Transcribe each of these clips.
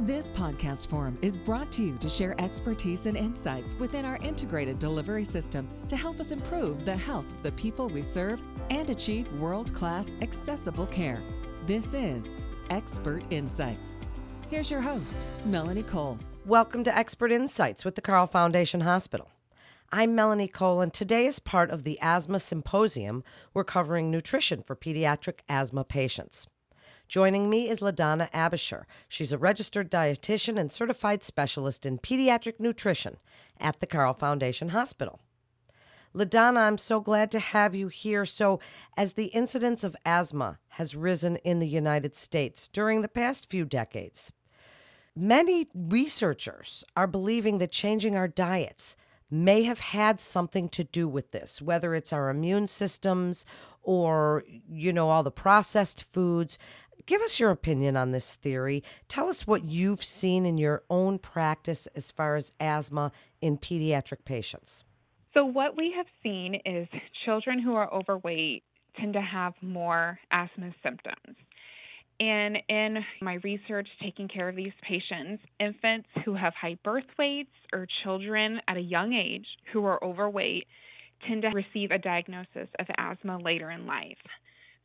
This podcast forum is brought to you to share expertise and insights within our integrated delivery system to help us improve the health of the people we serve and achieve world class accessible care. This is Expert Insights. Here's your host, Melanie Cole. Welcome to Expert Insights with the Carle Foundation Hospital. I'm Melanie Cole, and today, as part of the Asthma Symposium, we're covering nutrition for pediatric asthma patients. Joining me is LaDonna Abisher. She's a registered dietitian and certified specialist in pediatric nutrition at the Carle Foundation Hospital. LaDonna, I'm so glad to have you here. So, as the incidence of asthma has risen in the United States during the past few decades, many researchers are believing that changing our diets may have had something to do with this, whether it's our immune systems or, you know, all the processed foods. Give us your opinion on this theory. Tell us what you've seen in your own practice as far as asthma in pediatric patients. So, what we have seen is children who are overweight tend to have more asthma symptoms. And in my research taking care of these patients, infants who have high birth weights or children at a young age who are overweight tend to receive a diagnosis of asthma later in life.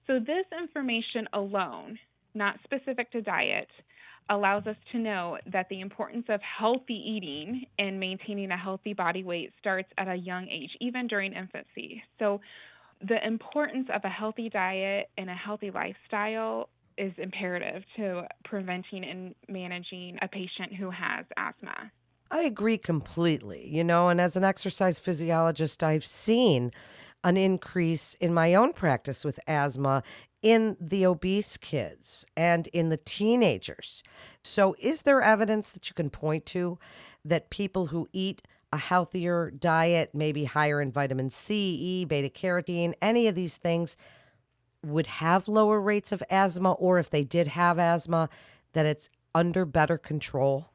So, this information alone, not specific to diet, allows us to know that the importance of healthy eating and maintaining a healthy body weight starts at a young age, even during infancy. So, the importance of a healthy diet and a healthy lifestyle is imperative to preventing and managing a patient who has asthma. I agree completely. You know, and as an exercise physiologist, I've seen an increase in my own practice with asthma in the obese kids and in the teenagers. So, is there evidence that you can point to that people who eat a healthier diet, maybe higher in vitamin C, E, beta carotene, any of these things, would have lower rates of asthma, or if they did have asthma, that it's under better control?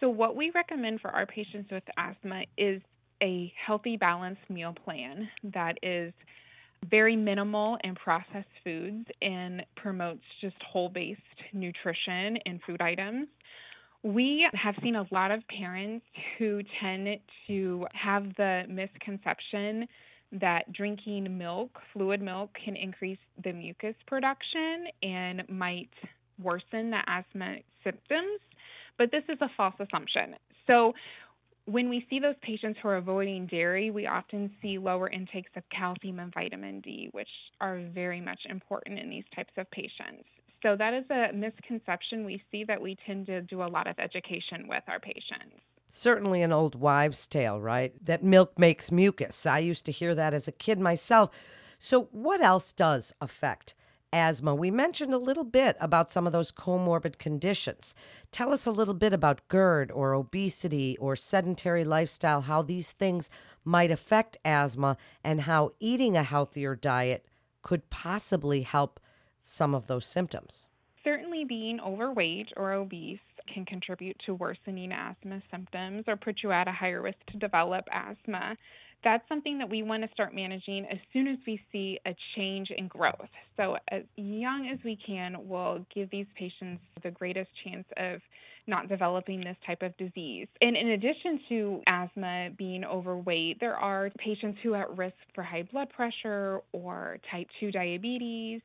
So, what we recommend for our patients with asthma is a healthy, balanced meal plan that is very minimal in processed foods and promotes just whole based nutrition in food items. We have seen a lot of parents who tend to have the misconception that drinking milk, fluid milk, can increase the mucus production and might worsen the asthma symptoms. But this is a false assumption. So, when we see those patients who are avoiding dairy, we often see lower intakes of calcium and vitamin D, which are very much important in these types of patients. So, that is a misconception we see that we tend to do a lot of education with our patients. Certainly an old wives' tale, right? That milk makes mucus. I used to hear that as a kid myself. So, what else does affect asthma. We mentioned a little bit about some of those comorbid conditions. Tell us a little bit about GERD or obesity or sedentary lifestyle, how these things might affect asthma, and how eating a healthier diet could possibly help some of those symptoms. Certainly, being overweight or obese can contribute to worsening asthma symptoms or put you at a higher risk to develop asthma that's something that we want to start managing as soon as we see a change in growth. So, as young as we can, we'll give these patients the greatest chance of not developing this type of disease. And in addition to asthma being overweight, there are patients who are at risk for high blood pressure or type 2 diabetes.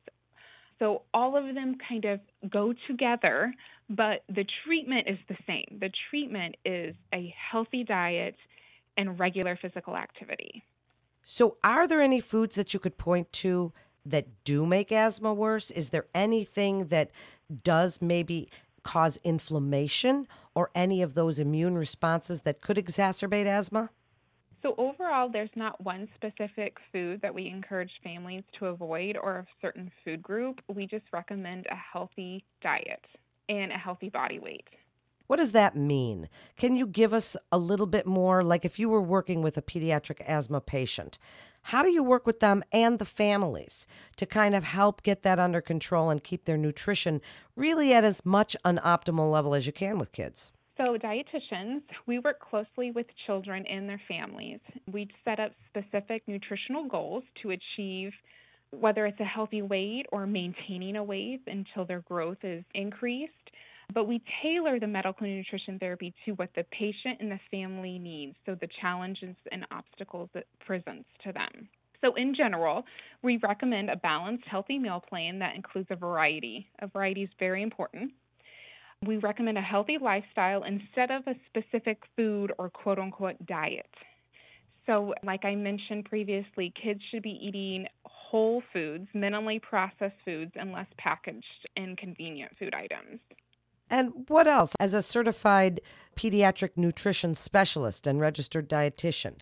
So all of them kind of go together, but the treatment is the same. The treatment is a healthy diet and regular physical activity. So, are there any foods that you could point to that do make asthma worse? Is there anything that does maybe cause inflammation or any of those immune responses that could exacerbate asthma? So, overall, there's not one specific food that we encourage families to avoid or a certain food group. We just recommend a healthy diet and a healthy body weight. What does that mean? Can you give us a little bit more? Like if you were working with a pediatric asthma patient, How do you work with them and the families to kind of help get that under control and keep their nutrition really at as much an optimal level as you can with kids? So, dietitians, we work closely with children and their families. We set up specific nutritional goals to achieve whether it's a healthy weight or maintaining a weight until their growth is increased. But we tailor the medical nutrition therapy to what the patient and the family needs, so the challenges and obstacles it presents to them. So, in general, we recommend a balanced, healthy meal plan that includes a variety. A variety is very important. We recommend a healthy lifestyle instead of a specific food or quote unquote diet. So, like I mentioned previously, kids should be eating whole foods, minimally processed foods, and less packaged and convenient food items. And what else? As a certified pediatric nutrition specialist and registered dietitian,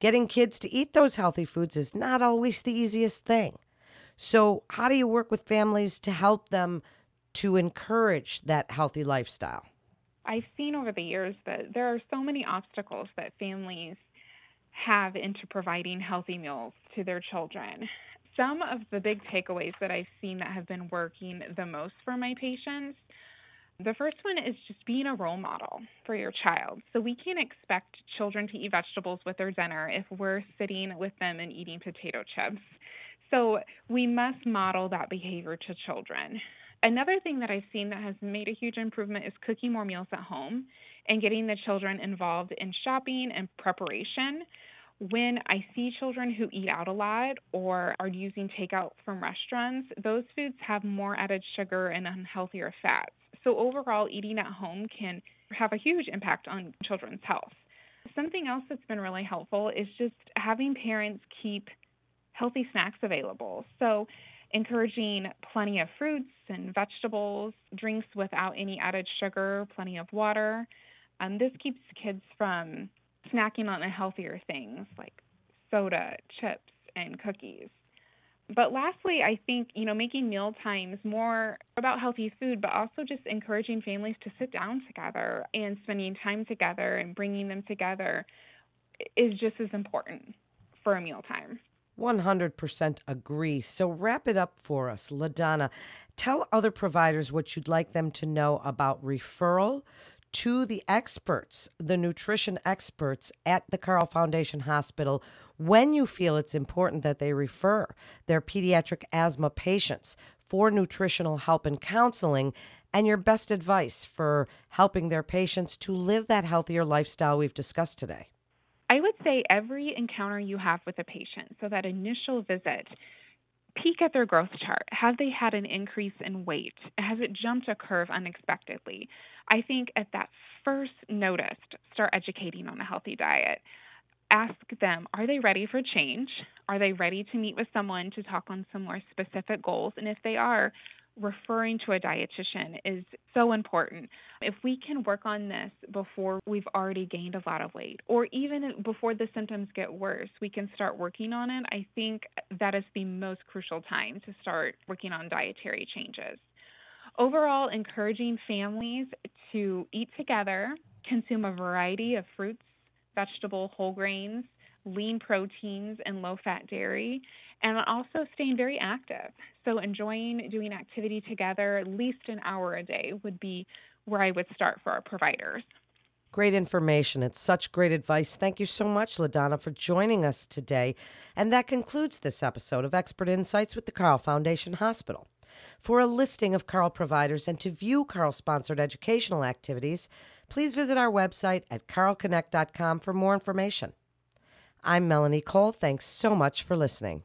getting kids to eat those healthy foods is not always the easiest thing. So, how do you work with families to help them to encourage that healthy lifestyle? I've seen over the years that there are so many obstacles that families have into providing healthy meals to their children. Some of the big takeaways that I've seen that have been working the most for my patients the first one is just being a role model for your child. So we can't expect children to eat vegetables with their dinner if we're sitting with them and eating potato chips. So we must model that behavior to children. Another thing that I've seen that has made a huge improvement is cooking more meals at home and getting the children involved in shopping and preparation. When I see children who eat out a lot or are using takeout from restaurants, those foods have more added sugar and unhealthier fats. So, overall, eating at home can have a huge impact on children's health. Something else that's been really helpful is just having parents keep healthy snacks available. So, encouraging plenty of fruits and vegetables, drinks without any added sugar, plenty of water. Um, this keeps kids from snacking on the healthier things like soda, chips, and cookies. But lastly, I think, you know, making meal times more about healthy food, but also just encouraging families to sit down together and spending time together and bringing them together is just as important for a meal time. 100% agree. So wrap it up for us, LaDonna. Tell other providers what you'd like them to know about referral to the experts, the nutrition experts at the Carle Foundation Hospital, when you feel it's important that they refer their pediatric asthma patients for nutritional help and counseling, and your best advice for helping their patients to live that healthier lifestyle we've discussed today. I would say every encounter you have with a patient, so that initial visit, peek at their growth chart. Have they had an increase in weight? Has it jumped a curve unexpectedly? I think at that first notice, start educating on a healthy diet. Ask them, are they ready for change? Are they ready to meet with someone to talk on some more specific goals? And if they are, referring to a dietitian is so important. If we can work on this before we've already gained a lot of weight, or even before the symptoms get worse, we can start working on it. I think that is the most crucial time to start working on dietary changes. Overall, encouraging families to eat together, consume a variety of fruits, vegetable, whole grains, lean proteins, and low fat dairy, and also staying very active. So, enjoying doing activity together at least an hour a day would be where I would start for our providers. Great information. It's such great advice. Thank you so much, LaDonna, for joining us today. And that concludes this episode of Expert Insights with the Carle Foundation Hospital. For a listing of Carle providers and to view Carle sponsored educational activities, please visit our website at carlconnect.com for more information. I'm Melanie Cole. Thanks so much for listening.